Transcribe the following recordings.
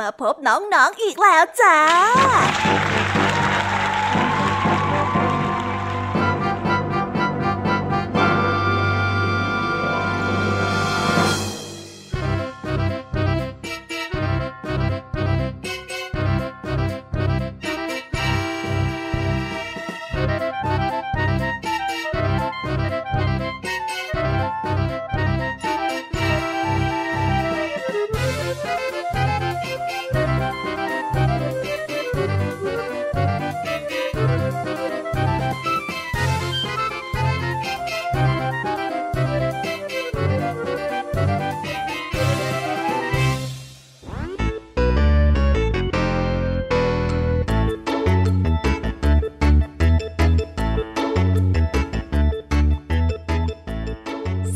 มาพบน้องๆออีกแล้วจ้า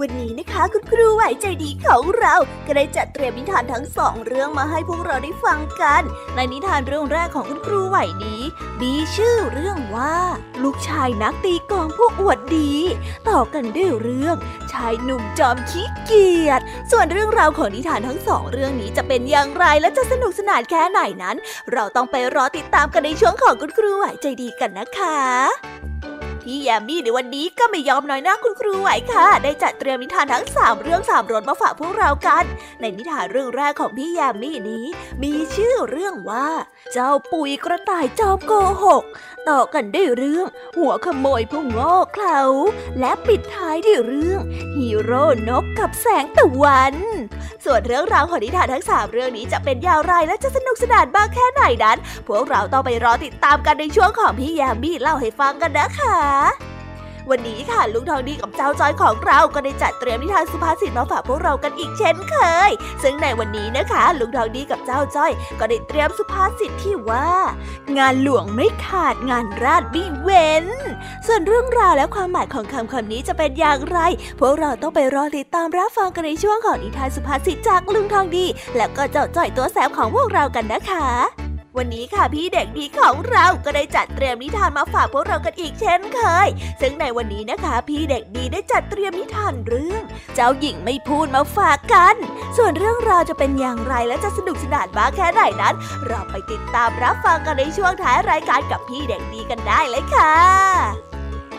วันนี้นะคะคุณครูไหวใจดีของเราก็ได้จัดเตรียมนิทานทั้งสองเรื่องมาให้พวกเราได้ฟังกัน ในนิทานเรื่องแรกของคุณครูไหวนี้ มีชื่อเรื่องว่า ลูกชายนักตีกองผู้อวดดี ต่อกันด้วยเรื่อง ชายหนุ่มจอมขี้เกียจส่วนเรื่องราวของนิทานทั้งสองเรื่องนี้จะเป็นอย่างไรและจะสนุกสนานแค่ไหนนั้น เราต้องไปรอติดตามกันในช่วงของคุณครูไหวใจดีกันนะคะ พี่แยมมี่ในวันนี้ก็ไม่ยอมน้อยหน้าคุณครูไหวค่ะ ได้จัดเตรียมนิทานทั้ง 3 เรื่อง3รสมาฝากพวกเรากัน ในนิทานเรื่องแรกของพี่แยมมี่นี้ มีชื่อเรื่องว่า เจ้าปุ๋ยกระต่ายจอมโกหก ต่อกันด้วยเรื่อง หัวขโมยผู้งอเขาและปิดท้ายด้วยเรื่องฮีโร่นกกับแสงตะวัน ส่วนเรื่องราวของนิทานทั้ง 3 เรื่องนี้จะเป็นอย่างไรและจะสนุกสนานบ้างแค่ไหนนั้น พวกเราต้องไปรอติดตามกันในช่วงของพี่แยมมี่เล่าให้ฟังกันนะคะวันนี้ค่ะลุงทองดีกับเจ้าจอยของเราก็ได้จัดเตรียมนิทานสุภาษิตมาฝากพวกเรากันอีกเช่นเคย ซึ่งในวันนี้นะคะ ลุงทองดีกับเจ้าจ้อย ก็ได้เตรียมสุภาษิตที่ว่า งานหลวงไม่ขาดงานราชไม่เว้น ส่วนเรื่องราวและความหมายของคำคำนี้จะเป็นอย่างไร พวกเราต้องไปรอติดตามรับฟังกันในช่วงของนิทานสุภาษิตจากลุงทองดี แล้วก็เจ้าจ้อยตัวแสบของพวกเรากันนะคะ วันนี้ค่ะพี่เด็กดีของเราก็ได้จัดเตรียมนิทานมาฝากพวกเรากันอีกเช่นเคย ซึ่งในวันนี้นะคะ พี่เด็กดีได้จัดเตรียมนิทานเรื่อง เจ้าหญิงไม่พูดมาฝากกัน ส่วนเรื่องราวจะเป็นอย่างไรและจะสนุกสนานบ้างแค่ไหนนั้น เราไปติดตามรับฟังกันในช่วงท้ายรายการกับพี่เด็กดีกันได้เลยค่ะ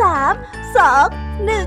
สามสองหนึ่ง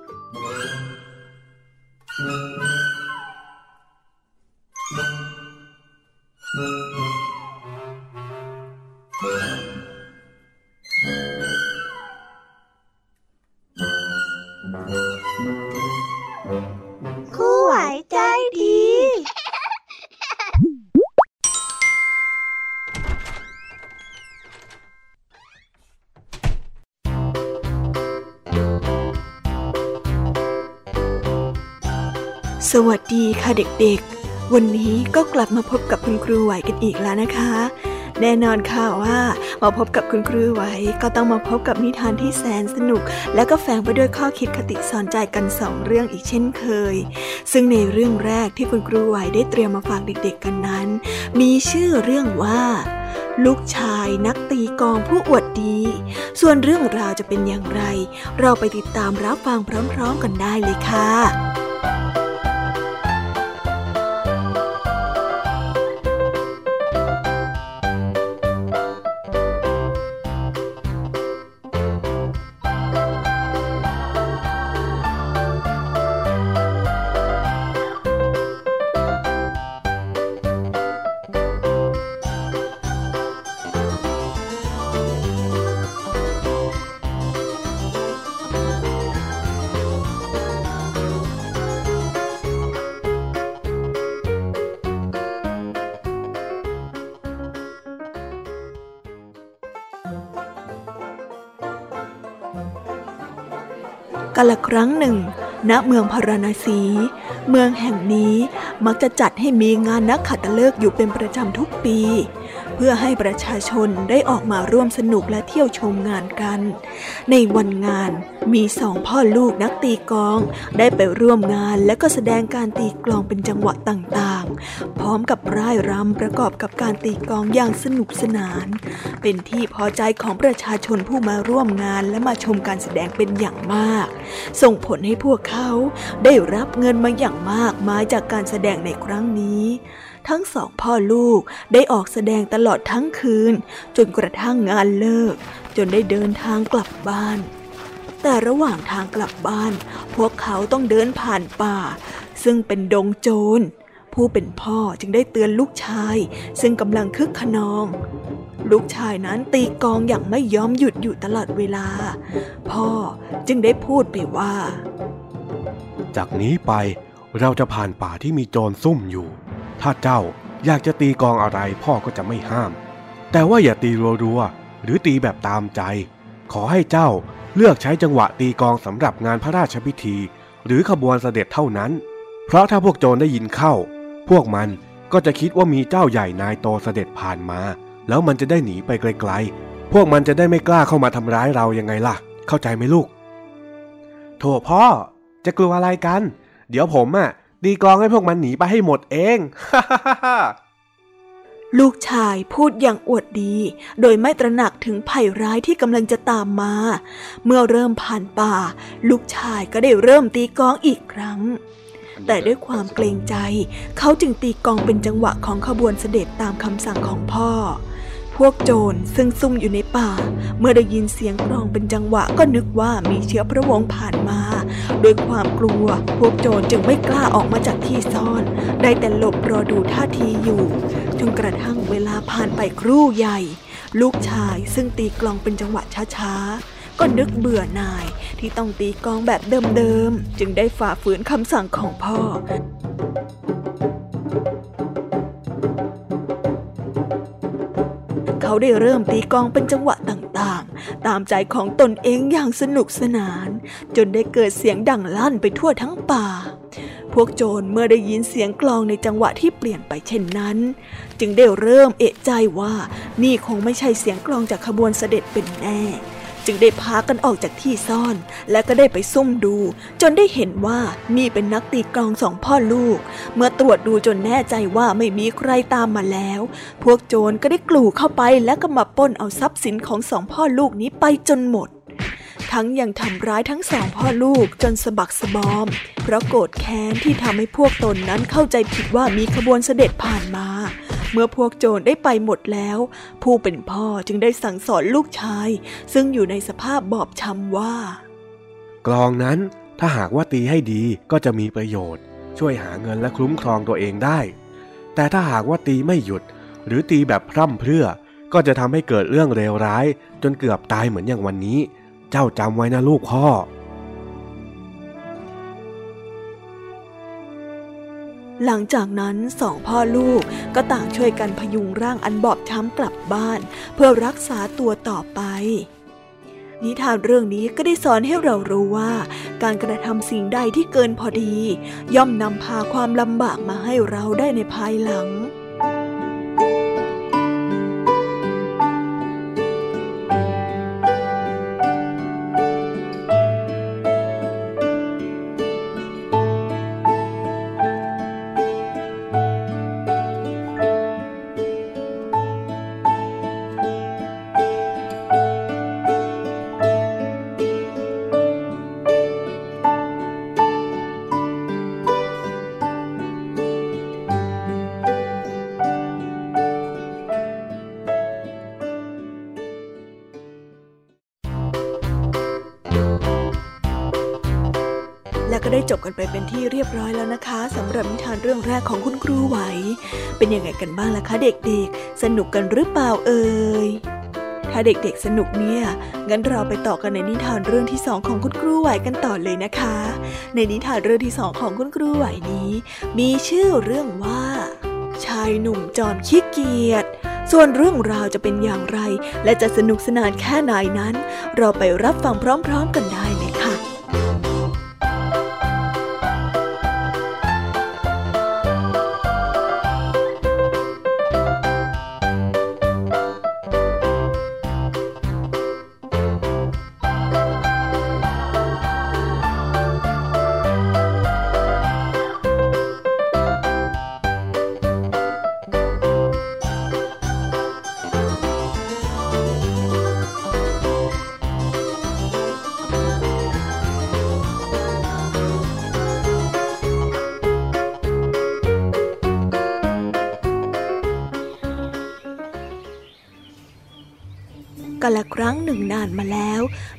ดีค่ะเด็กๆ วันนี้ก็กลับมาพบกับคุณครูไหวกันอีกแล้วนะคะ แน่นอนค่ะว่ามาพบกับคุณครูไหวก็ต้องมาพบกับนิทานที่แสนสนุก และก็แฝงไปด้วยข้อคิดคติสอนใจกันสองเรื่องอีกเช่นเคย ซึ่งในเรื่องแรกที่คุณครูไหวได้เตรียมมาฝากเด็กๆกันนั้น มีชื่อเรื่องว่าลูกชายนักตีกองผู้อวดดี ส่วนเรื่องราวจะเป็นอย่างไร เราไปติดตามรับฟังพร้อม ๆ กันได้เลยค่ะ กาละครั้งหนึ่ง ณเมืองพาราณสี เมืองแห่งนี้มักจะจัดให้มีงานนักขัตฤกษ์อยู่เป็นประจำทุกปี เพื่อให้ประชาชนได้ออกมาร่วมสนุกและเที่ยวชมงานกัน ในวันงานมีสองพ่อลูกนักตีกลอง ได้ไปร่วมงานและก็แสดงการตีกลองเป็นจังหวะต่างๆ พร้อมกับร่ายรำประกอบกับการตีกลองอย่างสนุกสนาน เป็นที่พอใจของประชาชนผู้มาร่วมงานและมาชมการแสดงเป็นอย่างมาก ส่งผลให้พวกเขาได้รับเงินมาอย่างมากมายจากการแสดงในครั้งนี้ทั้งสองพ่อลูกได้ออกแสดงตลอดทั้งคืน จนกระทั่งงานเลิก จนได้เดินทางกลับบ้าน แต่ระหว่างทางกลับบ้าน พวกเขาต้องเดินผ่านป่า ซึ่งเป็นดงโจร ผู้เป็นพ่อจึงได้เตือนลูกชาย ซึ่งกำลังคึกขนอง ลูกชายนั้นตีกองอย่างไม่ยอมหยุดอยู่ตลอดเวลา พ่อจึงได้พูดไปว่า จากนี้ไปเราจะผ่านป่าที่มีโจรซุ่มอยู่ ถ้าเจ้าอยากจะตีกองอะไรพ่อก็จะไม่ห้าม แต่ว่าอย่าตีรัวๆหรือตีแบบตามใจ ขอให้เจ้าเลือกใช้จังหวะตีกองสำหรับงานพระราชพิธี หรือขบวนเสด็จเท่านั้น เพราะถ้าพวกโจรได้ยินเข้า พวกมันก็จะคิดว่ามีเจ้าใหญ่นายโตเสด็จผ่านมา แล้วมันจะได้หนีไปไกลๆ พวกมันจะได้ไม่กล้าเข้ามาทำร้ายเรายังไงล่ะ เข้าใจไหมลูก โถพ่อ จะกลัวอะไรกัน เดี๋ยวผมอะ่ะตีกลองให้พวกมันหนีไปให้หมดเองลูกชายพูดอย่างอวดดี โดยไม่ตระหนักถึงภัยร้ายที่กำลังจะตามมา เมื่อเริ่มผ่านป่า ลูกชายก็ได้เริ่มตีกองอีกครั้ง แต่ด้วยความเกรงใจ เขาจึงตีกองเป็นจังหวะของขบวนเสด็จตามคำสั่งของพ่อ พวกโจรซึ่งซุ่มอยู่ในป่า เมื่อได้ยินเสียงกลองเป็นจังหวะก็นึกว่ามีเชื้อพระวงศ์ผ่านมาโดยความกลัว พวกโจรจึงไม่กล้าออกมาจากที่ซ่อน ได้แต่หลบรอดูท่าทีอยู่จนกระทั่งเวลาผ่านไปครู่ใหญ่ ลูกชายซึ่งตีกลองเป็นจังหวะช้าๆ ก็นึกเบื่อหน่าย ที่ต้องตีกองแบบเดิมๆ จึงได้ฝ่าฝืนคำสั่งของพ่อเขาได้เริ่มตีกองเป็นจังหวะต่างๆ ตามใจของตนเองอย่างสนุกสนาน จนได้เกิดเสียงดังลั่นไปทั่วทั้งป่า พวกโจรเมื่อได้ยินเสียงกลองในจังหวะที่เปลี่ยนไปเช่นนั้น จึงได้เริ่มเอะใจว่านี่คงไม่ใช่เสียงกลองจากขบวนเสด็จเป็นแน่ จึงได้พากันออกจากที่ซ่อน และก็ได้ไปซุ่มดู จนได้เห็นว่านี่เป็นนักตีกลองสองพ่อลูก เมื่อตรวจดูจนแน่ใจว่าไม่มีใครตามมาแล้ว พวกโจรก็ได้กลู่เข้าไปและก็มาปล้นเอาทรัพย์สินของสองพ่อลูกนี้ไปจนหมด ทั้งยังทำร้ายทั้งสองพ่อลูกจนสะบักสะบอม เพราะโกรธแค้นที่ทำให้พวกตนนั้นเข้าใจผิดว่ามีขบวนเสด็จผ่านมา เมื่อพวกโจรได้ไปหมดแล้ว ผู้เป็นพ่อจึงได้สั่งสอนลูกชาย ซึ่งอยู่ในสภาพบอบช้ำว่า กลองนั้นถ้าหากว่าตีให้ดีก็จะมีประโยชน์ ช่วยหาเงินและคุ้มครองตัวเองได้ แต่ถ้าหากว่าตีไม่หยุด หรือตีแบบพร่ำเพรื่อ ก็จะทำให้เกิดเรื่องเลวร้าย จนเกือบตายเหมือนอย่างวันนี้ เจ้าจำไว้นะลูกพ่อ หลังจากนั้นสองพ่อลูกก็ต่างช่วยกันพยุงร่างอันบอบช้ำกลับบ้าน เพื่อรักษาตัวต่อไป นิทานเรื่องนี้ก็ได้สอนให้เรารู้ว่า การกระทำสิ่งใดที่เกินพอดี ย่อมนำพาความลำบากมาให้เราได้ในภายหลัง จบกันไปเป็นที่เรียบร้อยแล้วนะคะสำหรับนิทานเรื่องแรกของคุณครูไหว เป็นยังไงกันบ้างล่ะคะเด็กๆ สนุกกันหรือเปล่าเอ่ยถ้าเด็กๆสนุกเนี่ย งั้นเราไปต่อกันในนิทานเรื่องที่สองของคุณครูไหวกันต่อเลยนะคะ ในนิทานเรื่องที่สองของคุณครูไหวนี้ มีชื่อเรื่องว่า ชายหนุ่มจอมขี้เกียจ ส่วนเรื่องราวจะเป็นอย่างไร และจะสนุกสนานแค่ไหนนั้น เราไปรับฟังพร้อม ๆ กันได้เล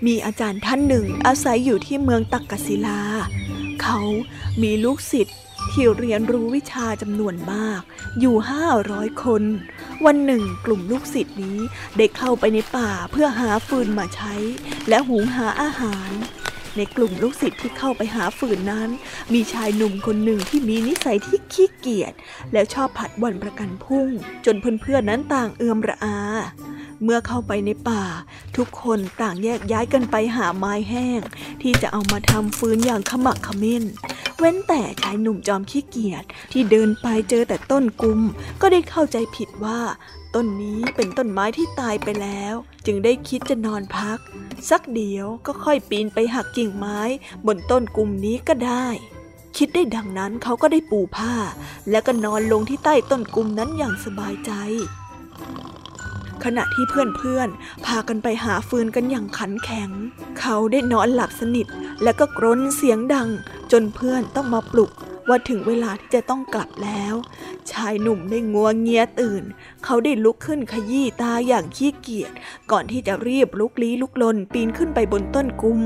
มีอาจารย์ท่านหนึ่งอาศัยอยู่ที่เมืองตักกศิลา เขามีลูกศิษย์ที่เรียนรู้วิชาจำนวนมาก อยู่ห้าร้อยคน วันหนึ่งกลุ่มลูกศิษย์นี้ได้เข้าไปในป่าเพื่อหาฟืนมาใช้ และหุงหาอาหาร ในกลุ่มลูกศิษย์ที่เข้าไปหาฟืนนั้น มีชายหนุ่มคนหนึ่งที่มีนิสัยที่ขี้เกียจและชอบผัดวันประกันพรุ่ง จนเพื่อนๆนั้นต่างเอือมระอา เมื่อเข้าไปในป่า ทุกคนต่างแยกย้ายกันไปหาไม้แห้ง ที่จะเอามาทำฟืนอย่างขมักขม้น เว้นแต่ชายหนุ่มจอมขี้เกียจที่เดินไปเจอแต่ต้นกุม ก็ได้เข้าใจผิดว่า ต้นนี้เป็นต้นไม้ที่ตายไปแล้ว จึงได้คิดจะนอนพัก สักเดียวก็ค่อยปีนไปหักกิ่งไม้ บนต้นกุมนี้ก็ได้คิดได้ดังนั้นเขาก็ได้ปูผ้า แล้วก็นอนลงที่ใต้ต้นกุมนั้นอย่างสบายใจ ขณะที่เพื่อนๆ พากันไปหาฟืนกันอย่างขันแข็ง เขาได้นอนหลับสนิท และก็กรนเสียงดัง จนเพื่อนต้องมาปลุกว่าถึงเวลาที่จะต้องกลับแล้ว ชายหนุ่มได้งัวเงียตื่น เขาได้ลุกขึ้นขยี้ตาอย่างขี้เกียจก่อนที่จะรีบลุกลี้ลุกลนปีนขึ้นไปบนต้นกุม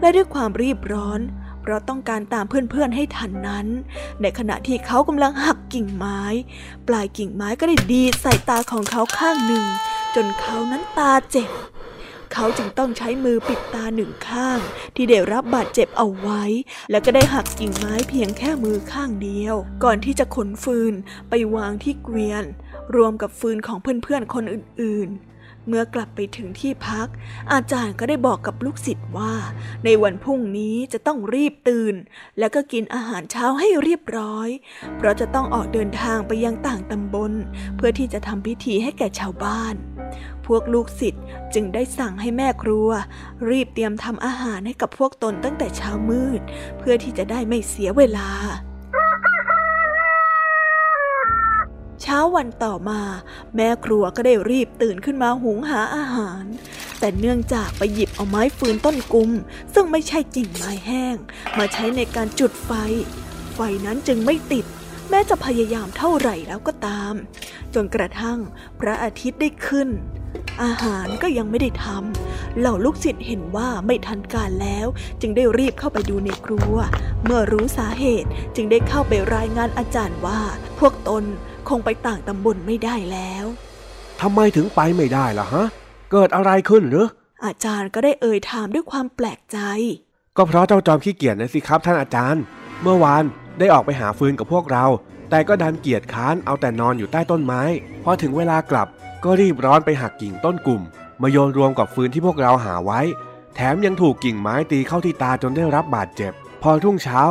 และด้วยความรีบร้อน เพราะต้องการตามเพื่อนๆให้ทันนั้น ในขณะที่เขากำลังหักกิ่งไม้ ปลายกิ่งไม้ก็ได้ดีดใส่ตาของเขาข้างหนึ่ง จนเขานั้นตาเจ็บ เขาจึงต้องใช้มือปิดตาหนึ่งข้าง ที่ได้รับบาดเจ็บเอาไว้ แล้วก็ได้หักกิ่งไม้เพียงแค่มือข้างเดียว ก่อนที่จะขนฟืนไปวางที่เกวียนรวมกับฟืนของเพื่อนๆคนอื่น เมื่อกลับไปถึงที่พัก อาจารย์ก็ได้บอกกับลูกศิษย์ว่า ในวันพรุ่งนี้จะต้องรีบตื่น แล้วก็กินอาหารเช้าให้เรียบร้อย เพราะจะต้องออกเดินทางไปยังต่างตำบล เพื่อที่จะทำพิธีให้แก่ชาวบ้าน พวกลูกศิษย์จึงได้สั่งให้แม่ครัว รีบเตรียมทำอาหารให้กับพวกตนตั้งแต่เช้ามืด เพื่อที่จะได้ไม่เสียเวลา เช้าวันต่อมา แม่ครัวก็ได้รีบตื่นขึ้นมาหุงหาอาหาร แต่เนื่องจากไปหยิบเอาไม้ฟืนต้นกุม ซึ่งไม่ใช่กิ่งไม้แห้ง มาใช้ในการจุดไฟ ไฟนั้นจึงไม่ติด แม้จะพยายามเท่าไหร่แล้วก็ตาม จนกระทั่งพระอาทิตย์ได้ขึ้น อาหารก็ยังไม่ได้ทำเหล่าลูกศิษย์เห็นว่าไม่ทันการแล้ว จึงได้รีบเข้าไปดูในครัว เมื่อรู้สาเหตุจึงได้เข้าไปรายงานอาจารย์ว่า พวกตน คงไปต่างตำบลไม่ได้แล้วทำไมถึงไปไม่ได้ล่ะฮะ เกิดอะไรขึ้นหรือ อาจารย์ก็ได้เอ่ยถามด้วยความแปลกใจ ก็เพราะเจ้าจอมขี้เกียจนะสิครับ ท่านอาจารย์ เมื่อวานได้ออกไปหาฟืนกับพวกเรา แต่ก็ดันเกียจค้านเอาแต่นอนอยู่ใต้ต้นไม้ พอถึงเวลากลับ ก็รีบร้อนไปหักกิ่งต้นกลุ่ม มาโยนรวมกับฟืนที่พวกเราหาไว้ แถมยังถูกกิ่งไม้ตีเข้าที่ตาจนได้รับบาดเจ็บ พอรุ่งเช้า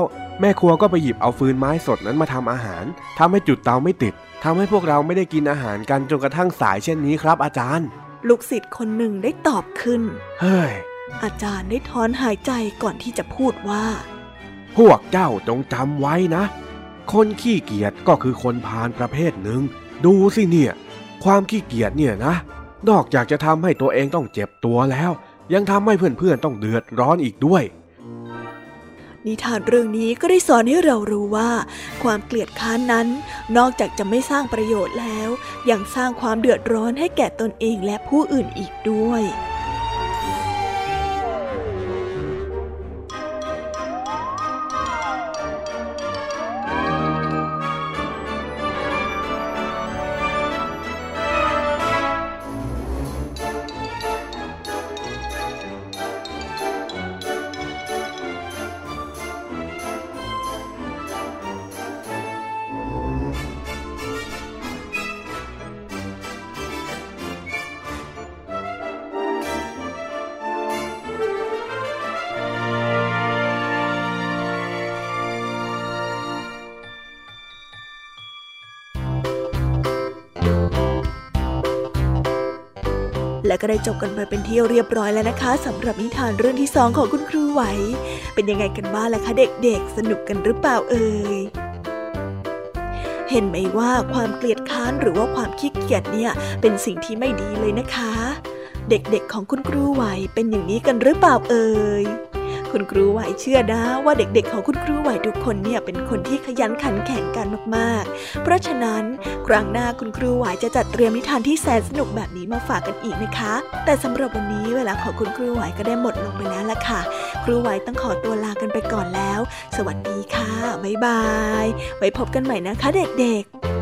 แม่ครัวก็ไปหยิบเอาฟืนไม้สดนั้นมาทำอาหารทำให้จุดเตาไม่ติดทำให้พวกเราไม่ได้กินอาหารกันจนกระทั่งสายเช่นนี้ครับ อาจารย์ ลูกศิษย์คนหนึ่งได้ตอบขึ้น เฮ้ย อาจารย์ได้ถอนหายใจก่อนที่จะพูดว่า พวกเจ้าจงจำไว้นะ คนขี้เกียจก็คือคนพาลประเภทหนึ่ง ดูสิเนี่ย ความขี้เกียจเนี่ยนะ นอกจากจะทำให้ตัวเองต้องเจ็บตัวแล้ว ยังทำให้เพื่อนๆต้องเดือดร้อนอีกด้วย นิทานเรื่องนี้ก็ได้สอนให้เรารู้ว่า ความเกลียดค้านนั้น นอกจากจะไม่สร้างประโยชน์แล้ว ยังสร้างความเดือดร้อนให้แก่ตนเองและผู้อื่นอีกด้วย และก็ได้จบกันไปเป็นที่เรียบร้อยแล้วนะคะสำหรับนิทานเรื่องที่สองของคุณครูไหว เป็นยังไงกันบ้างล่ะคะเด็กๆ สนุกกันหรือเปล่าเอ่ยเห็นไหมว่าความเกลียดค้านหรือว่าความขี้เกียจเนี่ยเป็นสิ่งที่ไม่ดีเลยนะคะ เด็กๆของคุณครูไหวเป็นอย่างนี้กันหรือเปล่าเอ่ย คุณครูไหวเชื่อนะ ว่าเด็กๆของคุณครูไหวทุกคนเนี่ยเป็นคนที่ขยันขันแข็งกันมากๆ เพราะฉะนั้นครั้งหน้าคุณครูไหวจะจัดเตรียมนิทานที่แสนสนุกแบบนี้มาฝากกันอีกนะคะ แต่สำหรับวันนี้เวลาของคุณครูไหวก็ได้หมดลงไปแล้วล่ะค่ะ ครูไหวต้องขอตัวลากันไปก่อนแล้ว สวัสดีค่ะบ๊ายบายไว้พบกันใหม่นะคะเด็กๆ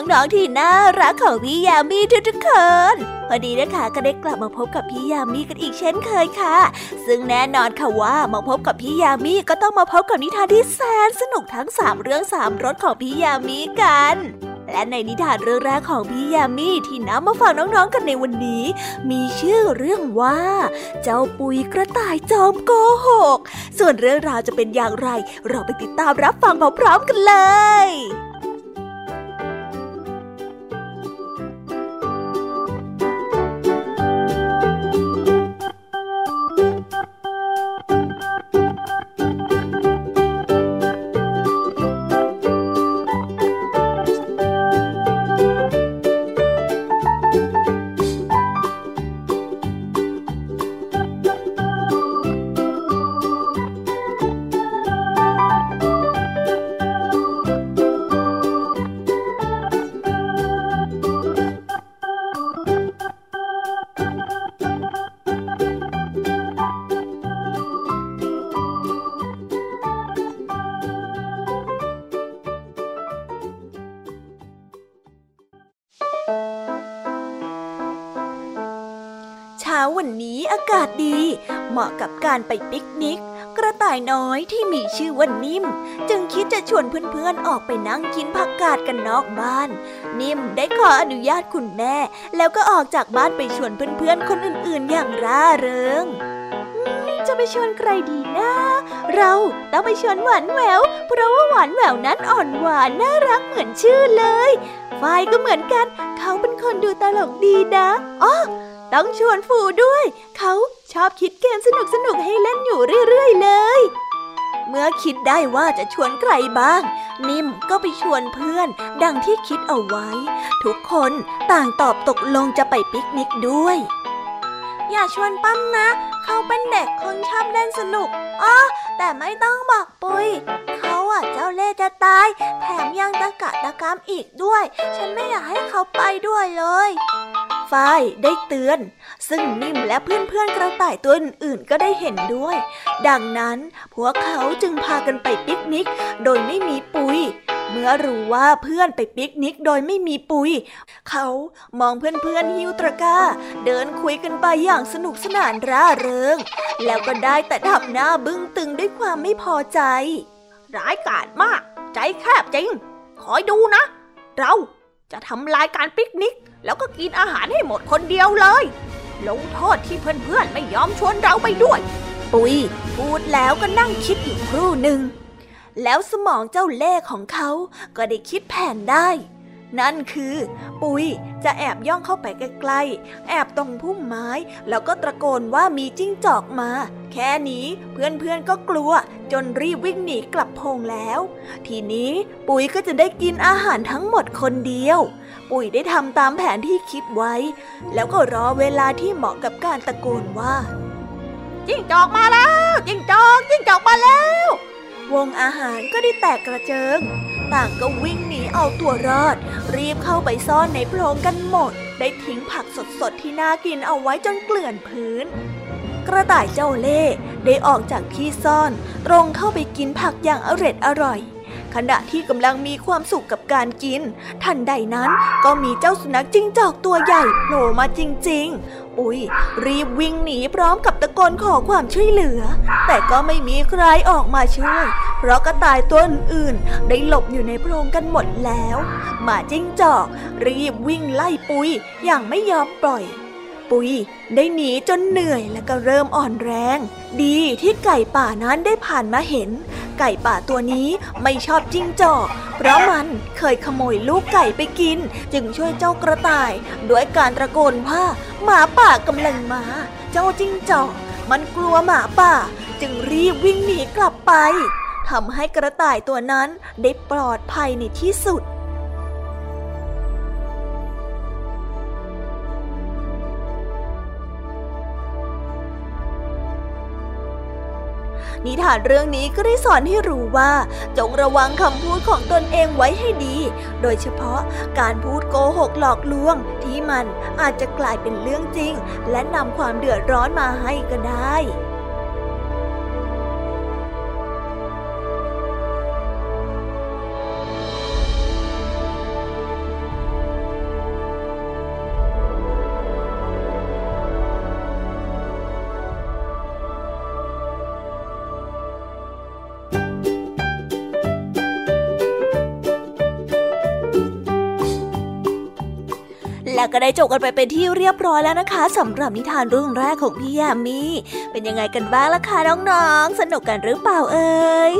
น้องๆที่น่ารักของพี่ยามีทุกๆคนพอดีนะคะก็ได้กลับมาพบกับพี่ยามีกันอีกเช่นเคยค่ะ ซึ่งแน่นอนค่ะว่ามาพบกับพี่ยามีก็ต้องมาพบกับนิทานที่แสนสนุกทั้งสามเรื่องสามรสของพี่ยามีกัน และในนิทานเรื่องแรกของพี่ยามีที่นำมาฝากน้องๆกันในวันนี้ มีชื่อเรื่องว่า เจ้าปุยกระต่ายจอมโกหก ส่วนเรื่องราวจะเป็นอย่างไร เราไปติดตามรับฟังพร้อมๆกันเลย เหมาะกับการไปปิกนิก กระต่ายน้อยที่มีชื่อว่านิ่ม จึงคิดจะชวนเพื่อนๆออกไปนั่งกินผักกาดกันนอกบ้าน นิ่มได้ขออนุญาตคุณแม่ แล้วก็ออกจากบ้านไปชวนเพื่อนๆคนอื่นๆอย่างร่าเริงจะไปชวนใครดีนะ เราต้องไปชวนหวานแหวว เพราะว่าหวานแหววนั้นอ่อนหวานน่ารักเหมือนชื่อเลยฝ้ายก็เหมือนกัน เขาเป็นคนดูตลกดีนะอ๋อต้องชวนฟูด้วย เขาชอบคิดเกมสนุกสนุกให้เล่นอยู่เรื่อยๆเลย เมื่อคิดได้ว่าจะชวนใครบ้าง นิ่มก็ไปชวนเพื่อน ดังที่คิดเอาไว้ ทุกคนต่างตอบตกลงจะไปปิกนิกด้วย อย่าชวนปั้มนะ เขาเป็นเด็กคนชอบเล่นสนุกอ๋อแต่ไม่ต้องบอกปุย เขาอะเจ้าเล่จะตาย แถมยังตะกะตะกามอีกด้วย ฉันไม่อยากให้เขาไปด้วยเลย ฝ้ายได้เตือน ซึ่งนิ่มและเพื่อนๆกระต่ายตัวอื่นๆก็ได้เห็นด้วย ดังนั้นพวกเขาจึงพากันไปปิกนิก โดยไม่มีปุยเมื่อรู้ว่าเพื่อนไปปิกนิกโดยไม่มีปุยเขามองเพื่อนๆฮิวตะก้า เดินคุยกันไปอย่างสนุกสนานร่าเริง แล้วก็ได้แต่ทับหน้าบึ้งตึงด้วยความไม่พอใจ ร้ายกาจมาก ใจแคบจริง คอยดูนะ เราจะทำลายการปิกนิก แล้วก็กินอาหารให้หมดคนเดียวเลย ลงโทษที่เพื่อนๆไม่ยอมชวนเราไปด้วย ปุยพูดแล้วก็นั่งคิดอยู่ครู่หนึ่ง แล้วสมองเจ้าเล่ห์ของเขาก็ได้คิดแผนได้ นั่นคือปุยจะแอบย่องเข้าไปใกล้ๆ แอบตรงพุ่มไม้ แล้วก็ตะโกนว่ามีจิ้งจอกมา แค่นี้เพื่อนๆก็กลัว จนรีบวิ่งหนีกลับพงแล้ว ทีนี้ปุยก็จะได้กินอาหารทั้งหมดคนเดียว ปุยได้ทำตามแผนที่คิดไว้ แล้วก็รอเวลาที่เหมาะกับการตะโกนว่า จิ้งจอกมาแล้ว จิ้งจอกจิ้งจอกมาแล้ว วงอาหารก็ได้แตกกระเจิง ต่างก็วิ่งหนีเอาตัวรอด รีบเข้าไปซ่อนในโพรงกันหมด ได้ทิ้งผักสดๆที่น่ากินเอาไว้จนเกลื่อนพื้น กระต่ายเจ้าเล่ได้ออกจากที่ซ่อน ตรงเข้าไปกินผักอย่างอร็ดอร่อย ขณะที่กำลังมีความสุขกับการกิน ทันใดนั้นก็มีเจ้าสุนัขจิ้งจอกตัวใหญ่โผล่มาจริง ๆ ปุ้ยรีบวิ่งหนีพร้อมกับตะโกนขอความช่วยเหลือ แต่ก็ไม่มีใครออกมาช่วย เพราะกระต่ายตัวอื่นๆได้หลบอยู่ในโพรงกันหมดแล้วหมาจิ้งจอก รีบวิ่งไล่ปุยอย่างไม่ยอมปล่อย ปุยได้หนีจนเหนื่อยและก็เริ่มอ่อนแรง ดีที่ไก่ป่านั้นได้ผ่านมาเห็น ไก่ป่าตัวนี้ไม่ชอบจิ้งจอก เพราะมันเคยขโมยลูกไก่ไปกิน จึงช่วยเจ้ากระต่าย ด้วยการตะโกนว่าหมาป่ากำลังมา เจ้าจิ้งจอก มันกลัวหมาป่า จึงรีบวิ่งหนีกลับไปทำให้กระต่ายตัวนั้นได้ปลอดภัยในที่สุด นิทานเรื่องนี้ก็ได้สอนให้รู้ว่า จงระวังคำพูดของตนเองไว้ให้ดี โดยเฉพาะการพูดโกหกหลอกลวง ที่มันอาจจะกลายเป็นเรื่องจริง และนำความเดือดร้อนมาให้ก็ได้ ก็ได้จบกันไปเป็นที่เรียบร้อยแล้วนะคะสำหรับนิทานเรื่องแรกของพี่ยามีเป็นยังไงกันบ้างล่ะคะน้องๆ สนุกกันหรือเปล่าเอ่ย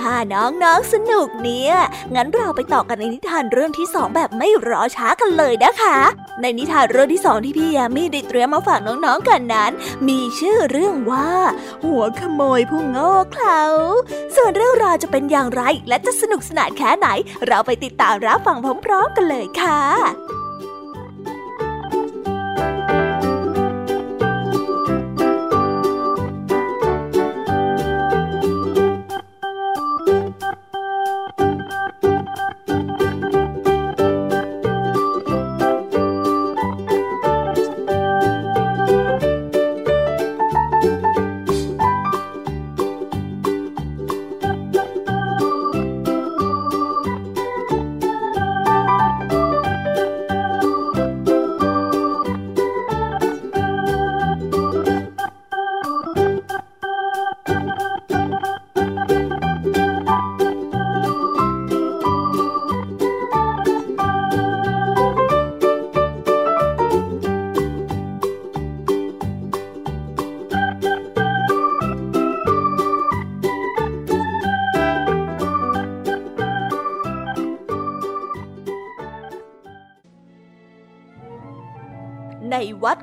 ถ้าน้องๆสนุกเนี่ย งั้นเราไปต่อกันในนิทานเรื่องที่สองแบบไม่รอช้ากันเลยนะคะ ในนิทานเรื่องที่สองที่พี่ยามีได้เตรียมมาฝากน้องๆกันนั้น มีชื่อเรื่องว่า หัวขโมยผู้โง่เขลาส่วนเรื่องราวจะเป็นอย่างไร และจะสนุกสนานแค่ไหน เราไปติดตามรับฟังพร้อมๆกันเลยค่ะ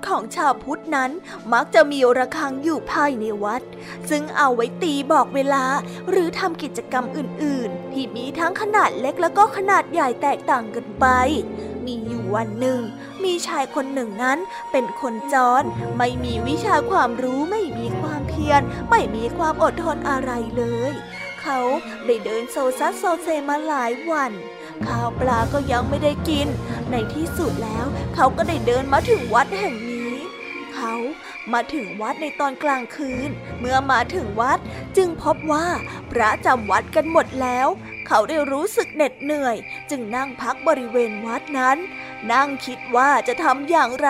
ของชาวพุทธนั้นมักจะมีระฆังอยู่ภายในวัด ซึ่งเอาไว้ตีบอกเวลาหรือทำกิจกรรมอื่น ๆ ที่มีทั้งขนาดเล็กแล้วก็ขนาดใหญ่แตกต่างกันไป มีอยู่วันหนึ่ง มีชายคนหนึ่งนั้นเป็นคนจร ไม่มีวิชาความรู้ไม่มีความเพียร ไม่มีความอดทนอะไรเลย เขาได้เดินโซซัสโซเซมาหลายวันข้าวปลาก็ยังไม่ได้กิน ในที่สุดแล้วเขาก็ได้เดินมาถึงวัดแห่ง เขามาถึงวัดในตอนกลางคืน เมื่อมาถึงวัดจึงพบว่าพระจำวัดกันหมดแล้ว เขาได้รู้สึกเหน็ดเหนื่อย จึงนั่งพักบริเวณวัดนั้น นั่งคิดว่าจะทำอย่างไร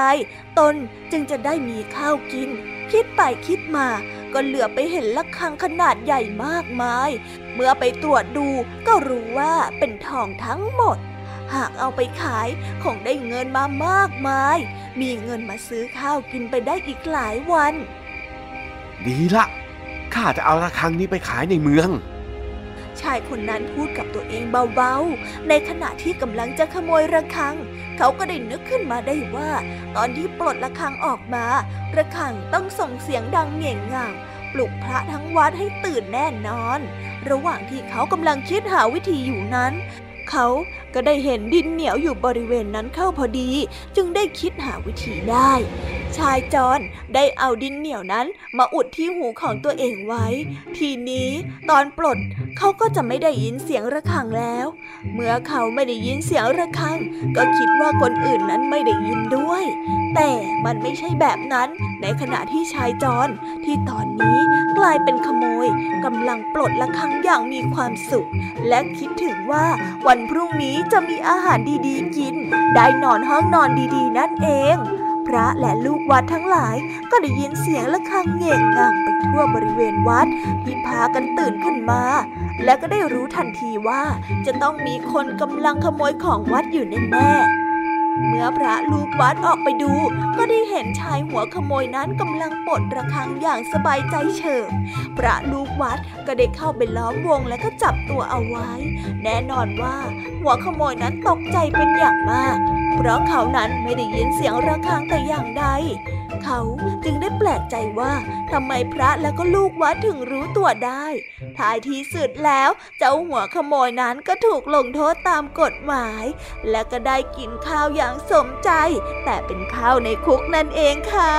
ตนจึงจะได้มีข้าวกิน คิดไปคิดมา ก็เหลือไปเห็นละฆังขนาดใหญ่มากมาย เมื่อไปตรวจดูก็รู้ว่าเป็นทองทั้งหมด หากเอาไปขายคงได้เงินมามากมาย มีเงินมาซื้อข้าวกินไปได้อีกหลายวัน ดีละข้าจะเอาระฆังนี้ไปขายในเมือง ชายคนนั้นพูดกับตัวเองเบาๆ ในขณะที่กำลังจะขโมยระฆัง เขาก็ได้นึกขึ้นมาได้ว่า ตอนที่ปลดระฆังออกมา ระฆังต้องส่งเสียงดังเหง่งง่างปลุกพระทั้งวัดให้ตื่นแน่นอน ระหว่างที่เขากำลังคิดหาวิธีอยู่นั้น เขาก็ได้เห็นดินเหนียวอยู่บริเวณนั้นเข้าพอดี จึงได้คิดหาวิธีได้ชายจอนได้เอาดินเหนียวนั้นมาอุดที่หูของตัวเองไว้ ทีนี้ตอนปลดเขาก็จะไม่ได้ยินเสียงระฆังแล้ว เมื่อเขาไม่ได้ยินเสียงระฆัง ก็คิดว่าคนอื่นนั้นไม่ได้ยินด้วย แต่มันไม่ใช่แบบนั้นในขณะที่ชายจอนที่ตอนนี้กลายเป็นขโมยกำลังปลดระฆังอย่างมีความสุข และคิดถึงว่าวันพรุ่งนี้จะมีอาหารดีๆกิน ได้นอนห้องนอนดีๆ นั่นเอง พระและลูกวัดทั้งหลาย ก็ได้ยินเสียงระฆังเง่งงังไปทั่วบริเวณวัดที่พากันตื่นขึ้นมา และก็ได้รู้ทันทีว่าจะต้องมีคนกำลังขโมยของวัดอยู่แน่ๆ เมื่อพระลูกวัดออกไปดู ก็ได้เห็นชายหัวขโมยนั้นกำลังปลดระฆังอย่างสบายใจเฉิบพระลูกวัดก็ได้เข้าไปล้อมวงและก็จับตัวเอาไว้ แน่นอนว่า หัวขโมยนั้นตกใจเป็นอย่างมาก เพราะเขานั้นไม่ได้ยินเสียงระฆังแต่อย่างใด เขาจึงได้แปลกใจว่าทำไมพระแล้วก็ลูกวัดถึงรู้ตัวได้ ท้ายที่สุดแล้วเจ้าหัวขโมยนั้นก็ถูกลงโทษตามกฎหมาย และก็ได้กินข้าวอย่างสมใจ แต่เป็นข้าวในคุกนั่นเองค่ะ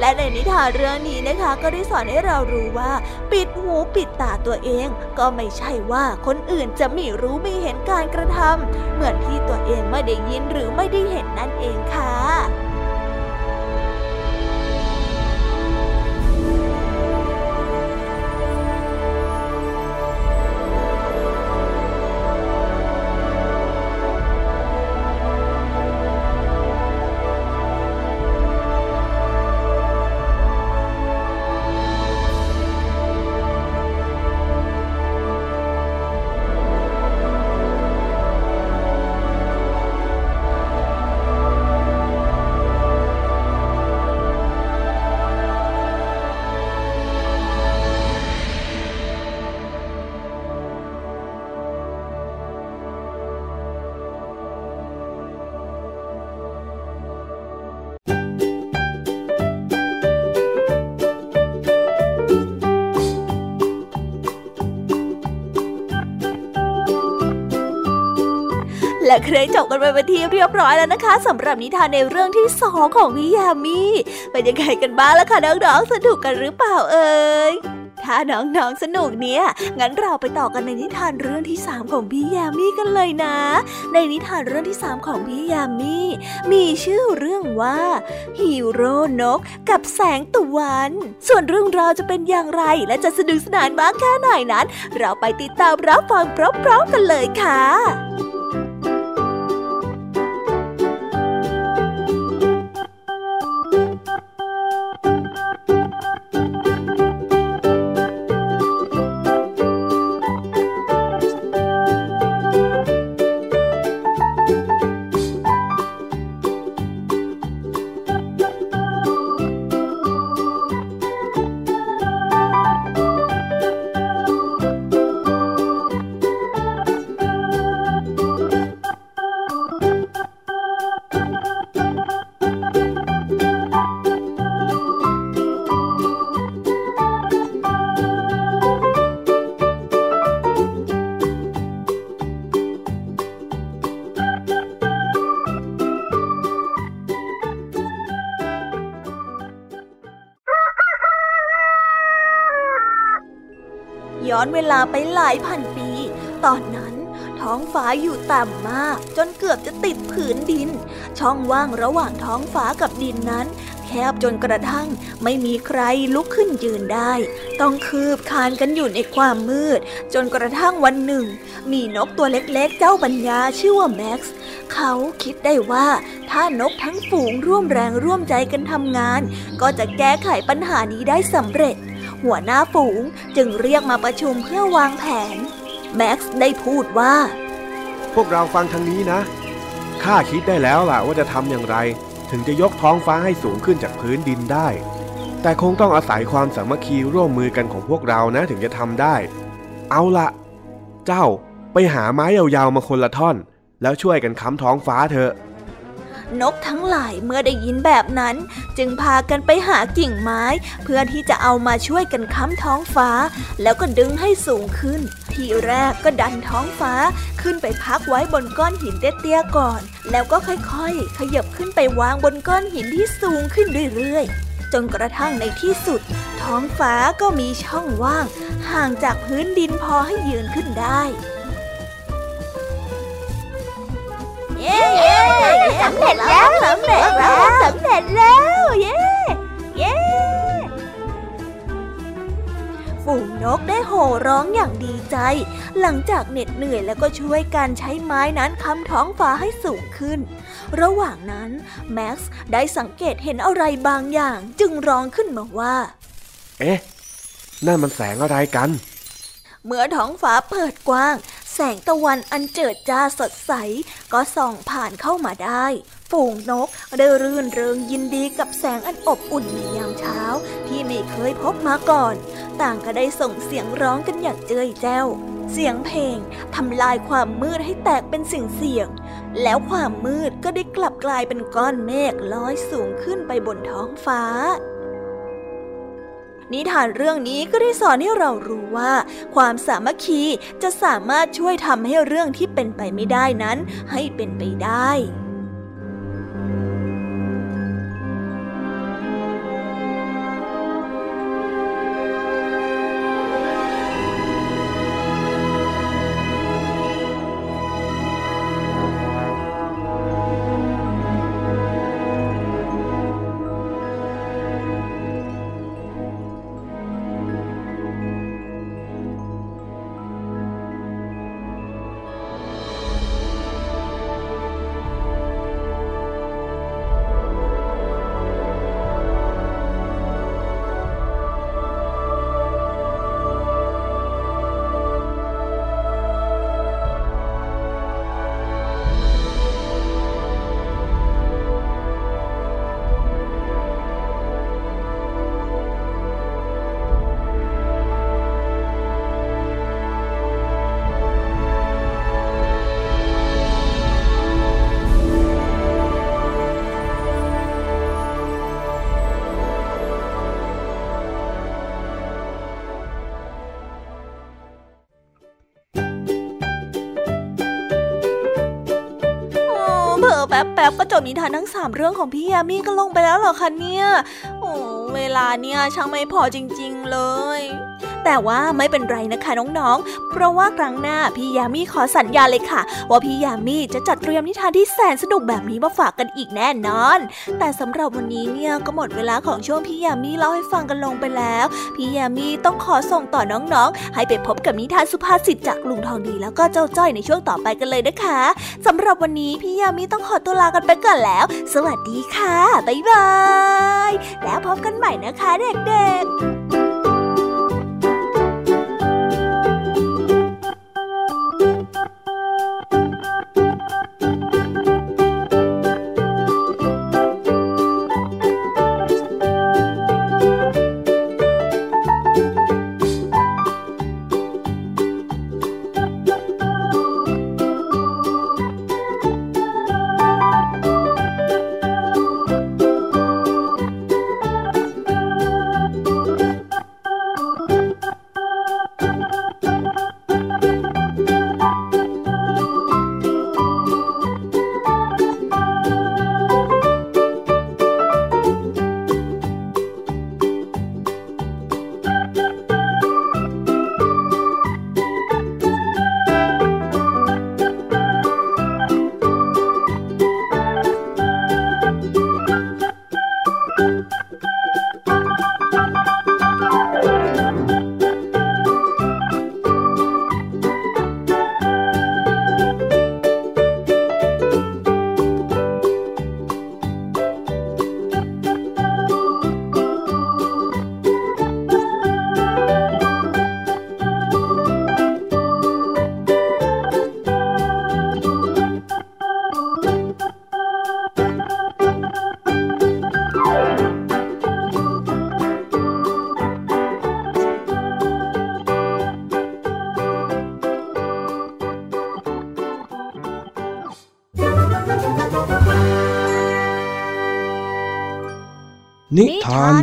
และในนิทานเรื่องนี้นะคะ ก็ได้สอนให้เรารู้ว่า ปิดหูปิดตาตัวเอง ก็ไม่ใช่ว่าคนอื่นจะไม่รู้ไม่เห็นการกระทำเหมือนที่ตัวเองไม่ได้ยินหรือไม่ได้เห็นนั่นเองค่ะ ละเคยจบกันไปเป็นที่เรียบร้อยแล้วนะคะสำหรับนิทานในเรื่องที่สองของพี่ยามีเป็นยังไงกันบ้างล่ะคะน้องๆสนุกกันหรือเปล่าเอ่ยถ้าน้องๆสนุกเนี่ย งั้นเราไปต่อกันในนิทานเรื่องที่สามของพี่ยามีกันเลยนะ ในนิทานเรื่องที่สามของพี่ยามีมีชื่อเรื่องว่าฮีโร่นกกับแสงตะวัน ส่วนเรื่องราวจะเป็นอย่างไรและจะสนุกสนานมากแค่ไหนนั้น เราไปติดตามรับฟังพร้อมๆกันเลยค่ะ ไปหลายพันปี ตอนนั้นท้องฟ้าอยู่ต่ำมาก จนเกือบจะติดผืนดิน ช่องว่างระหว่างท้องฟ้ากับดินนั้น แคบจนกระทั่งไม่มีใครลุกขึ้นยืนได้ ต้องคืบคานกันอยู่ในความมืด จนกระทั่งวันหนึ่ง มีนกตัวเล็กๆ เจ้าปัญญาชื่อว่าแม็กซ์เขาคิดได้ว่าถ้านกทั้งฝูงร่วมแรงร่วมใจกันทำงาน ก็จะแก้ไขปัญหานี้ได้สำเร็จ หัวหน้าฝูงจึงเรียกมาประชุมเพื่อวางแผน แม็กซ์ได้พูดว่า พวกเราฟังทางนี้นะ ข้าคิดได้แล้วล่ะว่าจะทำอย่างไร ถึงจะยกท้องฟ้าให้สูงขึ้นจากพื้นดินได้ แต่คงต้องอาศัยความสามัคคีร่วมมือกันของพวกเรานะถึงจะทำได้ เอาละเจ้าไปหาไม้ยาวๆมาคนละท่อน แล้วช่วยกันค้ำท้องฟ้าเถอะ นกทั้งหลายเมื่อได้ยินแบบนั้น จึงพากันไปหากิ่งไม้ เพื่อที่จะเอามาช่วยกันค้ำท้องฟ้า แล้วก็ดึงให้สูงขึ้น ทีแรกก็ดันท้องฟ้าขึ้นไปพักไว้บนก้อนหินเตี้ยๆก่อน แล้วก็ค่อยๆ ขยับขึ้นไปวางบนก้อนหินที่สูงขึ้นเรื่อยๆจนกระทั่งในที่สุด ท้องฟ้าก็มีช่องว่าง ห่างจากพื้นดินพอให้ยืนขึ้นได้ เย้สำเร็จแล้วสำเร็จแล้วสำเร็จแล้วเย้เย้ฝูงนกได้โห่ร้องอย่างดีใจ หลังจากเหน็ดเหนื่อยแล้วก็ช่วยการใช้ไม้นั้นค้ำท้องฟ้าให้สูงขึ้น ระหว่างนั้นแม็กซ์ได้สังเกตเห็นอะไรบางอย่างจึงร้องขึ้นมาว่า เอ๊ะนั่นมันแสงอะไรกัน เมื่อท้องฟ้าเปิดกว้าง แสงตะวันอันเจิดจ้าสดใส ก็ส่องผ่านเข้ามาได้ฝูงนกได้รื่นเริงยินดีกับแสงอันอบอุ่นในยามเช้า ที่ไม่เคยพบมาก่อน ต่างก็ได้ส่งเสียงร้องกันอย่างเจ้ยแจ้ว เสียงเพลงทำลายความมืดให้แตกเป็นสิ่งเสียง แล้วความมืดก็ได้กลับกลายเป็นก้อนเมฆลอยสูงขึ้นไปบนท้องฟ้า นิทานเรื่องนี้ก็ได้สอนให้เรารู้ว่า ความสามัคคีจะสามารถช่วยทำให้เรื่องที่เป็นไปไม่ได้นั้น ให้เป็นไปได้ ก็จบนิทานทั้งสามเรื่องของพี่ยามีก็ลงไปแล้วเหรอคะเนี่ย โอ้เวลาเนี่ยช่างไม่พอจริง ๆ เลย แต่ว่าไม่เป็นไรนะคะน้องๆ เพราะว่าครั้งหน้าพี่ยามีขอสัญญาเลยค่ะ ว่าพี่ยามีจะจัดเตรียมนิทานที่แสนสนุกแบบนี้มาฝากกันอีกแน่นอน แต่สำหรับวันนี้เนี่ยก็หมดเวลาของช่วงพี่ยามีเล่าให้ฟังกันลงไปแล้ว พี่ยามีต้องขอส่งต่อน้องๆ ให้ไปพบกับนิทานสุภาษิตจากลุงทองดีแล้วก็เจ้าจ้อยในช่วงต่อไปกันเลยนะคะสำหรับวันนี้พี่ยามีต้องขอตัวลากันไปก่อนแล้ว สวัสดีค่ะบ๊ายบายแล้วพบกันใหม่นะคะเด็กๆ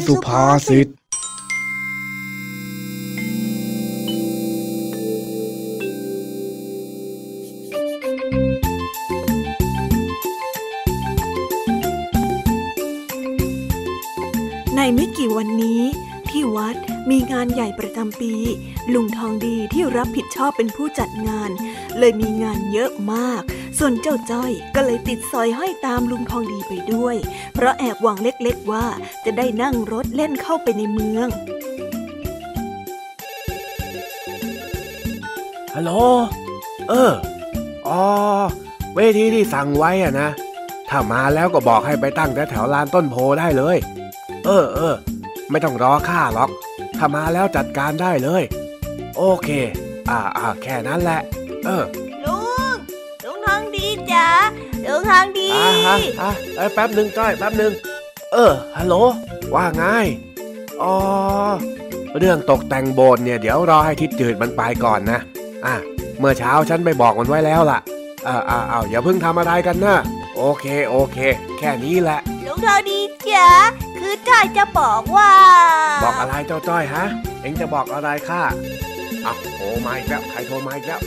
สุภาษิตในไม่กี่วันนี้ ที่วัดมีงานใหญ่ประจำปี ลุงทองดีที่รับผิดชอบเป็นผู้จัดงาน เลยมีงานเยอะมาก ส่วนเจ้าจ้อยก็เลยติดสอยห้อยตามลุงทองดีไปด้วย เพราะแอบหวังเล็กๆว่าจะได้นั่งรถเล่นเข้าไปในเมือง ฮัลโหล เออ อ๋อ เวทีที่สั่งไว้อะนะ ถ้ามาแล้วก็บอกให้ไปตั้งแถวลานต้นโพได้เลย เออเออ ไม่ต้องรอข้าหรอก ถ้ามาแล้วจัดการได้เลย โอเค อ่าอ่าแค่นั้นแหละ เออ ลุงทองดีอ่าฮะอะเอ้ยแป๊บหนึ่งจ้อยแป๊บหนึ่งเออฮัลโหลว่าไงอ๋อเรื่องตกแต่งโบสถ์เนี่ยเดี๋ยวรอให้ทิศจืดมันไปก่อนนะอะเมื่อเช้าฉันไปบอกมันไว้แล้วล่ะอ่าอ่าเอาอย่าเพิ่งทำอะไรกันนะโอเคโอเค แค่นี้แหละลุงทองดีจ้ะคือจ้อยจะบอกว่า บอกอะไรเจ้าจ้อยฮะเอ็งจะบอกอะไรข้าอะโทรมาอีกแล้วใครโทรมาอีกแล้ว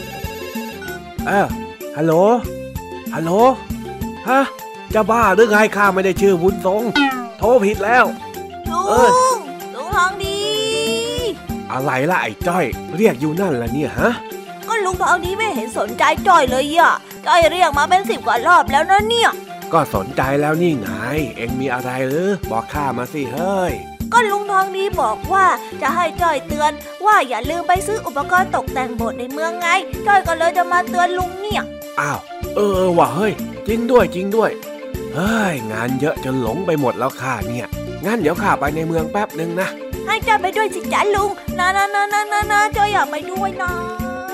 เออฮัลโหล ฮัลโหล ฮะ จะบ้าหรือไงข้าไม่ได้ชื่อวุ้นทรง โทรผิดแล้ว ลุเอองลุงทองดี อะไรล่ะไอ้จ้อย เรียกอยู่นั่นละเนี่ยฮะ ก็ลุงทองดีไม่เห็นสนใจจ้อยเลยอะ จ้อยเรียกมาเป็นสิบกว่ารอบแล้วนะเนี่ย ก็สนใจแล้วนี่ไง เอ็งมีอะไรหรือบอกข้ามาสิเฮ้ยก็ลุงทองดีบอกว่าจะให้จ้อยเตือนว่าอย่าลืมไปซื้ออุปกรณ์ตกแต่งโบสถ์ในเมืองไง จ้อยก็เลยจะมาเตือนลุงเนี่ย อ้าว เออเออว่ะเฮ้ย จริงด้วยจริงด้วย เฮ้ย งานเยอะจนหลงไปหมดแล้วข้าเนี่ย งั้นเดี๋ยวข้าไปในเมืองแป๊บหนึ่งนะ ให้จ้อยไปด้วยสิจ้าลุงนะนะนะนะนะนะจ้อยอยากไปด้วยนะ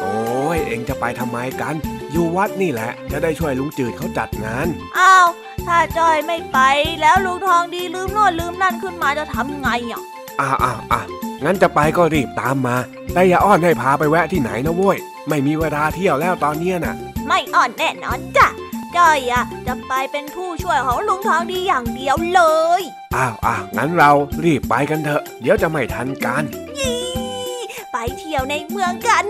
โอ้ยเอ็งจะไปทำไมกัน อยู่วัดนี่แหละ จะได้ช่วยลุงจืดเขาจัดงาน อ้าว ถ้าจ้อยไม่ไปแล้วลุงทองดีลืมโน่นลืมนั่นขึ้นมาจะทำไงอะอ่าอ่าอะงั้นจะไปก็รีบตามมา แต่อย่าอ้อนให้พาไปแวะที่ไหนนะเว้ย ไม่มีเวลาเที่ยวแล้วตอนเนี้ยน่ะ ไม่อ่อนแน่นอนจ้ะจ้อยอะจะไปเป็นผู้ช่วยของลุงทองดีอย่างเดียวเลย อ้าวอ้าวงั้นเรารีบไปกันเถอะ เดี๋ยวจะไม่ทันกันยี่ไปเที่ยวในเมืองกัน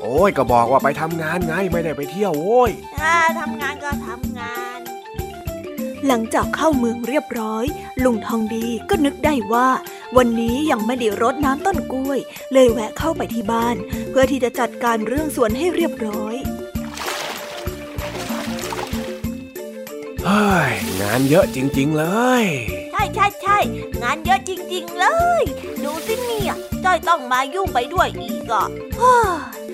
โอ้ยก็บอกว่าไปทำงานไงไม่ได้ไปเที่ยวโว้ยถ้าทำงานก็ทำงาน หลังจากเข้าเมืองเรียบร้อย ลุงทองดีก็นึกได้ว่า วันนี้ยังไม่ได้รดน้ำต้นกล้วย เลยแวะเข้าไปที่บ้าน เพื่อที่จะจัดการเรื่องสวนให้เรียบร้อย เฮ้ยงานเยอะจริง ๆ เลย ใช่ใช่ใช่งานเยอะจริง ๆ เลย ดูสิเนี่ยจ้อยต้องมายุ่งไปด้วยอีกอะ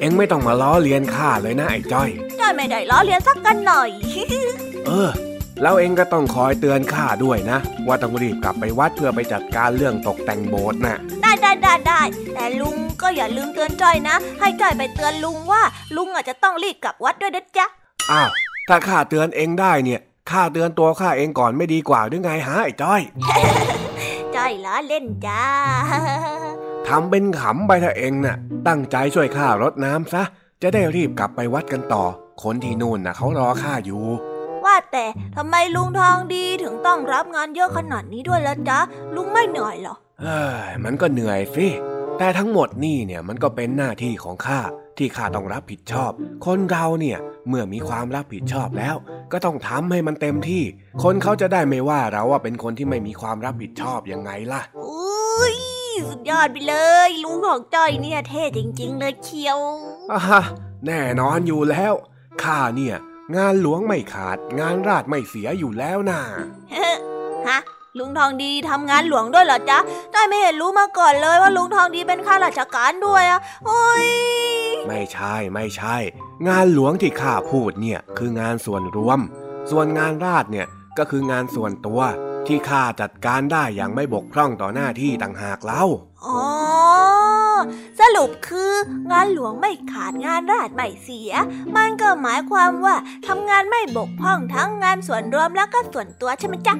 เอ็งไม่ต้องมาล้อเลียนข้าเลยนะไอ้จ้อยจ้อยไม่ได้ล้อเลียนสักกันหน่อย เออแล้วเอ็งก็ต้องคอยเตือนข้าด้วยนะ ว่าต้องรีบกลับไปวัดเพื่อไปจัดการเรื่องตกแต่งโบสถ์นะได้ได้ได้ได้แต่ลุงก็อย่าลืมเตือนจ้อยนะ ให้จ้อยไปเตือนลุงว่า ลุงอาจจะต้องรีบกลับวัดด้วยนะจ๊ะอ้าวถ้าข้าเตือนเอ็งได้เนี่ย ข้าเตือนตัวข้าเองก่อนไม่ดีกว่าหรือไงฮะไอ้จ้อย จ้อยล้อเล่นจ้าทำเป็นขำไปเถอะเองน่ะ ตั้งใจช่วยข้ารดน้ำซะ จะได้รีบกลับไปวัดกันต่อ คนที่นู่นน่ะเขารอข้าอยู่ ว่าแต่ทำไมลุงทองดีถึงต้องรับงานเยอะขนาดนี้ด้วยล่ะจ๊ะ ลุงไม่เหนื่อยหรอเอ้ยมันก็เหนื่อยสิ แต่ทั้งหมดนี่เนี่ยมันก็เป็นหน้าที่ของข้าที่ข้าต้องรับผิดชอบ คนเราเนี่ยเมื่อมีความรับผิดชอบแล้ว ก็ต้องทำให้มันเต็มที่ คนเขาจะได้ไม่ว่าเราว่าเป็นคนที่ไม่มีความรับผิดชอบยังไงล่ะอุ้ยสุดยอดไปเลย ลุงของจ้อยเนี่ยเท่จริง ๆ เลยเคียวอะแน่นอนอยู่แล้วข้าเนี่ย งานหลวงไม่ขาด งานราชไม่เสียอยู่แล้วนะฮะ ลุงทองดีทำงานหลวงด้วยเหรอจ๊ะได้ไม่เห็นรู้มาก่อนเลยว่าลุงทองดีเป็นข้าราชการด้วยอะโอ้ยไม่ใช่ไม่ใช่ งานหลวงที่ข้าพูดเนี่ยคืองานส่วนรวม ส่วนงานราชเนี่ยก็คืองานส่วนตัวที่ข้าจัดการได้อย่างไม่บกพร่องต่อหน้าที่ต่างหากเล่าอ๋อสรุปคืองานหลวงไม่ขาดงานราชไม่เสีย มันก็หมายความว่าทำงานไม่บกพร่องทั้งงานส่วนรวมแล้วก็ส่วนตัวใช่ไหมจ๊ะ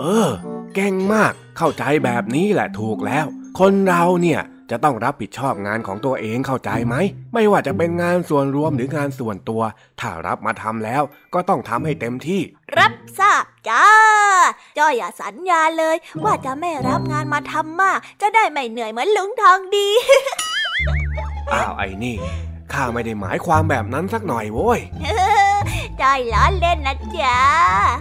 เออ เก่งมาก เข้าใจแบบนี้แหละถูกแล้ว คนเราเนี่ยจะต้องรับผิดชอบงานของตัวเองเข้าใจไหม ไม่ว่าจะเป็นงานส่วนรวมหรืองานส่วนตัว ถ้ารับมาทำแล้วก็ต้องทำให้เต็มที่ รับทราบจ้าจ้อยอย่าสัญญาเลย ว่าจะไม่รับงานมาทำมาก จะได้ไม่เหนื่อยเหมือนลุงทองดี อ้าวไอ้นี่ข้าไม่ได้หมายความแบบนั้นสักหน่อยโว้ยจ้อยล้อเล่นนะจ๊ะ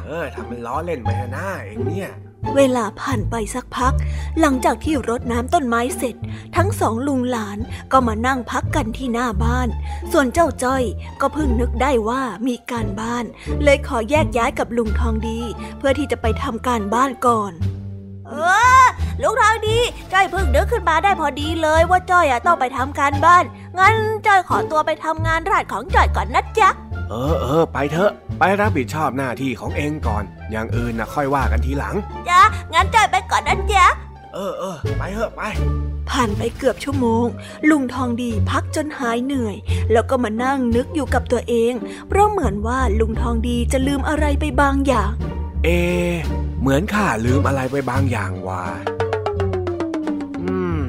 เออทำเป็นล้อเล่นไปหน้าเองเนี่ย เวลาผ่านไปสักพัก หลังจากที่รดน้ำต้นไม้เสร็จ ทั้งสองลุงหลานก็มานั่งพักกันที่หน้าบ้าน ส่วนเจ้าจ้อยก็เพิ่งนึกได้ว่ามีการบ้าน เลยขอแยกย้ายกับลุงทองดี เพื่อที่จะไปทำการบ้านก่อน เออลุงทองดีจ้อยเพิ่งนึกขึ้นมาได้พอดีเลยว่าจ้อยอต้องไปทำการบ้าน งั้นจ้อยขอตัวไปทำงานราชของจ้อยก่อนนะจ๊ะ เออเออไปเถอะ ไปรับผิดชอบหน้าที่ของเองก่อน อย่างอื่นนะค่อยว่ากันทีหลัง จ้ะ งั้นจอยไปก่อนนะจ๊ะ เออเออไปเถอะไป ผ่านไปเกือบชั่วโมง ลุงทองดีพักจนหายเหนื่อย แล้วก็มานั่งนึกอยู่กับตัวเอง เพราะเหมือนว่าลุงทองดีจะลืมอะไรไปบางอย่าง เอ เหมือนข้าลืมอะไรไปบางอย่างว่ะอืม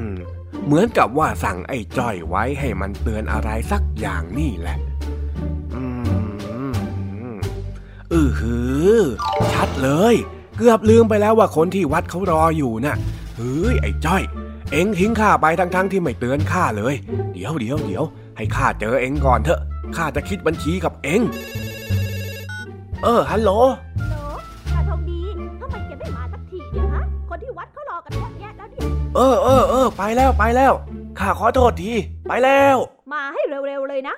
เหมือนกับว่าสั่งไอ้จ้อยไว้ให้มันเตือนอะไรสักอย่างนี่แหละ อือหือ ชัดเลย เกือบลืมไปแล้วว่าคนที่วัดเขารออยู่นะ่ะเฮ้ยไอ้จ้อย เอ็งทิ้งข้าไปทั้งๆทที่ไม่เตือนข้าเลย เดี๋ยวเดี๋ยวเดี๋ยวให้ข้าเจอเอ็งก่อนเถอะข้าจะคิดบัญชีกับเอ็งเออฮัลโหลฮัลโหลข้าทองดีทำไมแกไม่มาสักทีเนี่ยฮะคนที่วัดเขารอกันเยอะแยะแล้วเนี่ยเออเออเออไปแล้วไปแล้วข้าขอโทษที ไปแล้ว มาให้เร็วๆเลยนะ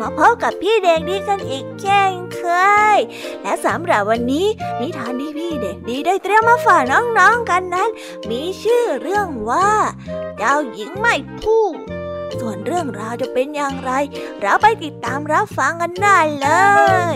มาพบกับพี่เด็กดีกันอีกเช่นเคย และสำหรับวันนี้นิทานที่พี่เด็กดีได้เตรียมมาฝากน้องๆกันนั้น มีชื่อเรื่องว่า เจ้าหญิงไม่พูดส่วนเรื่องราวจะเป็นอย่างไร เราไปติดตามรับฟังกันได้เลย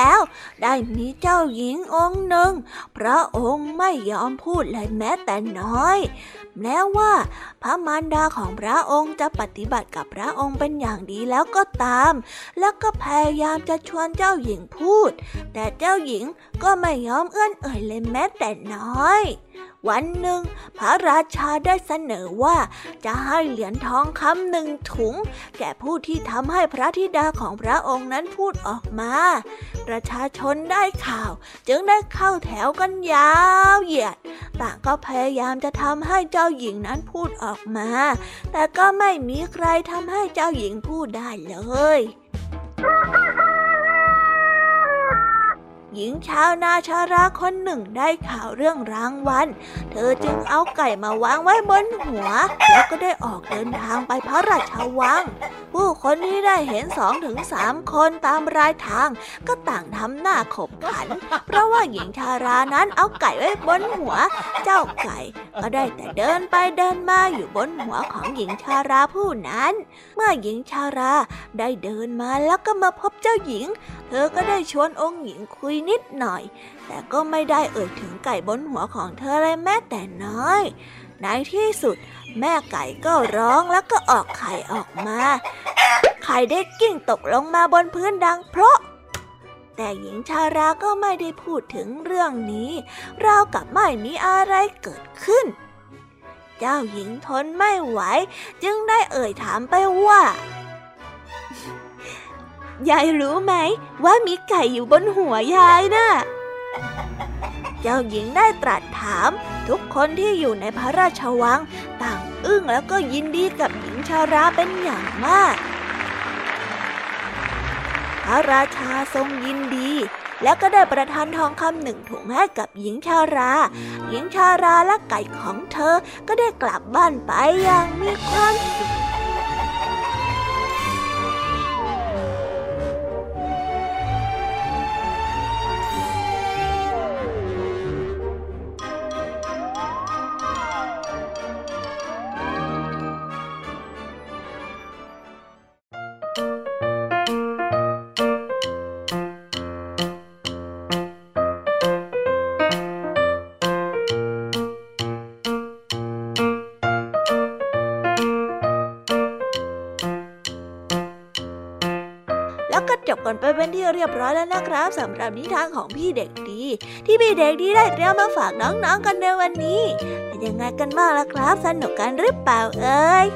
แล้ว ได้มีเจ้าหญิงองค์หนึ่ง พระองค์ไม่ยอมพูดเลยแม้แต่น้อย แม้ว่า พระมารดาของพระองค์จะปฏิบัติกับพระองค์เป็นอย่างดีแล้วก็ตาม แล้วก็พยายามจะชวนเจ้าหญิงพูด แต่เจ้าหญิงก็ไม่ยอมเอื้อนเอ่ยเลยแม้แต่น้อย วันหนึ่ง พระราชาได้เสนอว่าจะให้เหรียญทองคำหนึ่งถุง แก่ผู้ที่ทำให้พระธิดาของพระองค์นั้นพูดออกมา ประชาชนได้ข่าว จึงได้เข้าแถวกันยาวเหยียด ต่างก็พยายามจะทำให้เจ้าหญิงนั้นพูดออกมา แต่ก็ไม่มีใครทำให้เจ้าหญิงพูดได้เลย หญิงชาวนาชาราคนหนึ่งได้ข่าวเรื่องรางวัล เธอจึงเอาไก่มาวางไว้บนหัว แล้วก็ได้ออกเดินทางไปพระราชวัง ผู้คนที่ได้เห็นสองถึงสามคนตามรายทาง ก็ต่างทำหน้าขบขัน เพราะว่าหญิงชารานั้นเอาไก่ไว้บนหัว เจ้าไก่ก็ได้แต่เดินไปเดินมาอยู่บนหัวของหญิงชาราผู้นั้น เมื่อหญิงชาราได้เดินมาแล้วก็มาพบเจ้าหญิง เธอก็ได้ชวนองค์หญิงคุยนิดหน่อย แต่ก็ไม่ได้เอ่ยถึงไก่บนหัวของเธอเลยแม้แต่น้อย ในที่สุด แม่ไก่ก็ร้องแล้วก็ออกไข่ออกมา ไข่ได้กิ้งตกลงมาบนพื้นดังเพราะ แต่หญิงชาราก็ไม่ได้พูดถึงเรื่องนี้ราวกับไม่มีอะไรเกิดขึ้น เจ้าหญิงทนไม่ไหว จึงได้เอ่ยถามไปว่า ยายรู้ไหม ว่ามีไก่อยู่บนหัวยายนะ่ะ เจ้าหญิงได้ตรัสถาม ทุกคนที่อยู่ในพระราชวัง ต่างอึ้งแล้วก็ยินดีกับหญิงชาราเป็นอย่างมาก พระราชาทรงยินดีแล้วก็ได้ประทานทองคำหนึ่งถุงให้กับหญิงชารา หญิงชาราและไก่ของเธอก็ได้กลับบ้านไปอย่างมีความสุข ไปเป็นที่เรียบร้อยแล้วนะครับสำหรับนิทานของพี่เด็กดี ที่พี่เด็กดีได้เตรียมมาฝากน้องๆกันในวันนี้เป็นยังไงกันบ้างล่ะครับ สนุกกันหรือเปล่าเอ่ย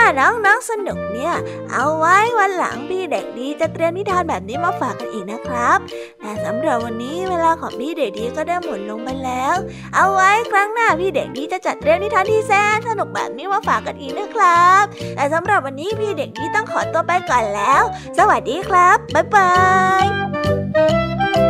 ถ้าน้องๆสนุกเนี่ย เอาไว้วันหลังพี่เด็กดีจะเตรียมนิทานแบบนี้มาฝากกันอีกนะครับ แต่สำหรับวันนี้เวลาของพี่เด็กดีก็ได้หมดลงไปแล้ว เอาไว้ครั้งหน้าพี่เด็กดีจะจัดเตรียมนิทานที่แสนสนุกแบบนี้มาฝากกันอีกนะครับ แต่สำหรับวันนี้พี่เด็กดีต้องขอตัวไปก่อนแล้ว สวัสดีครับบ๊ายบาย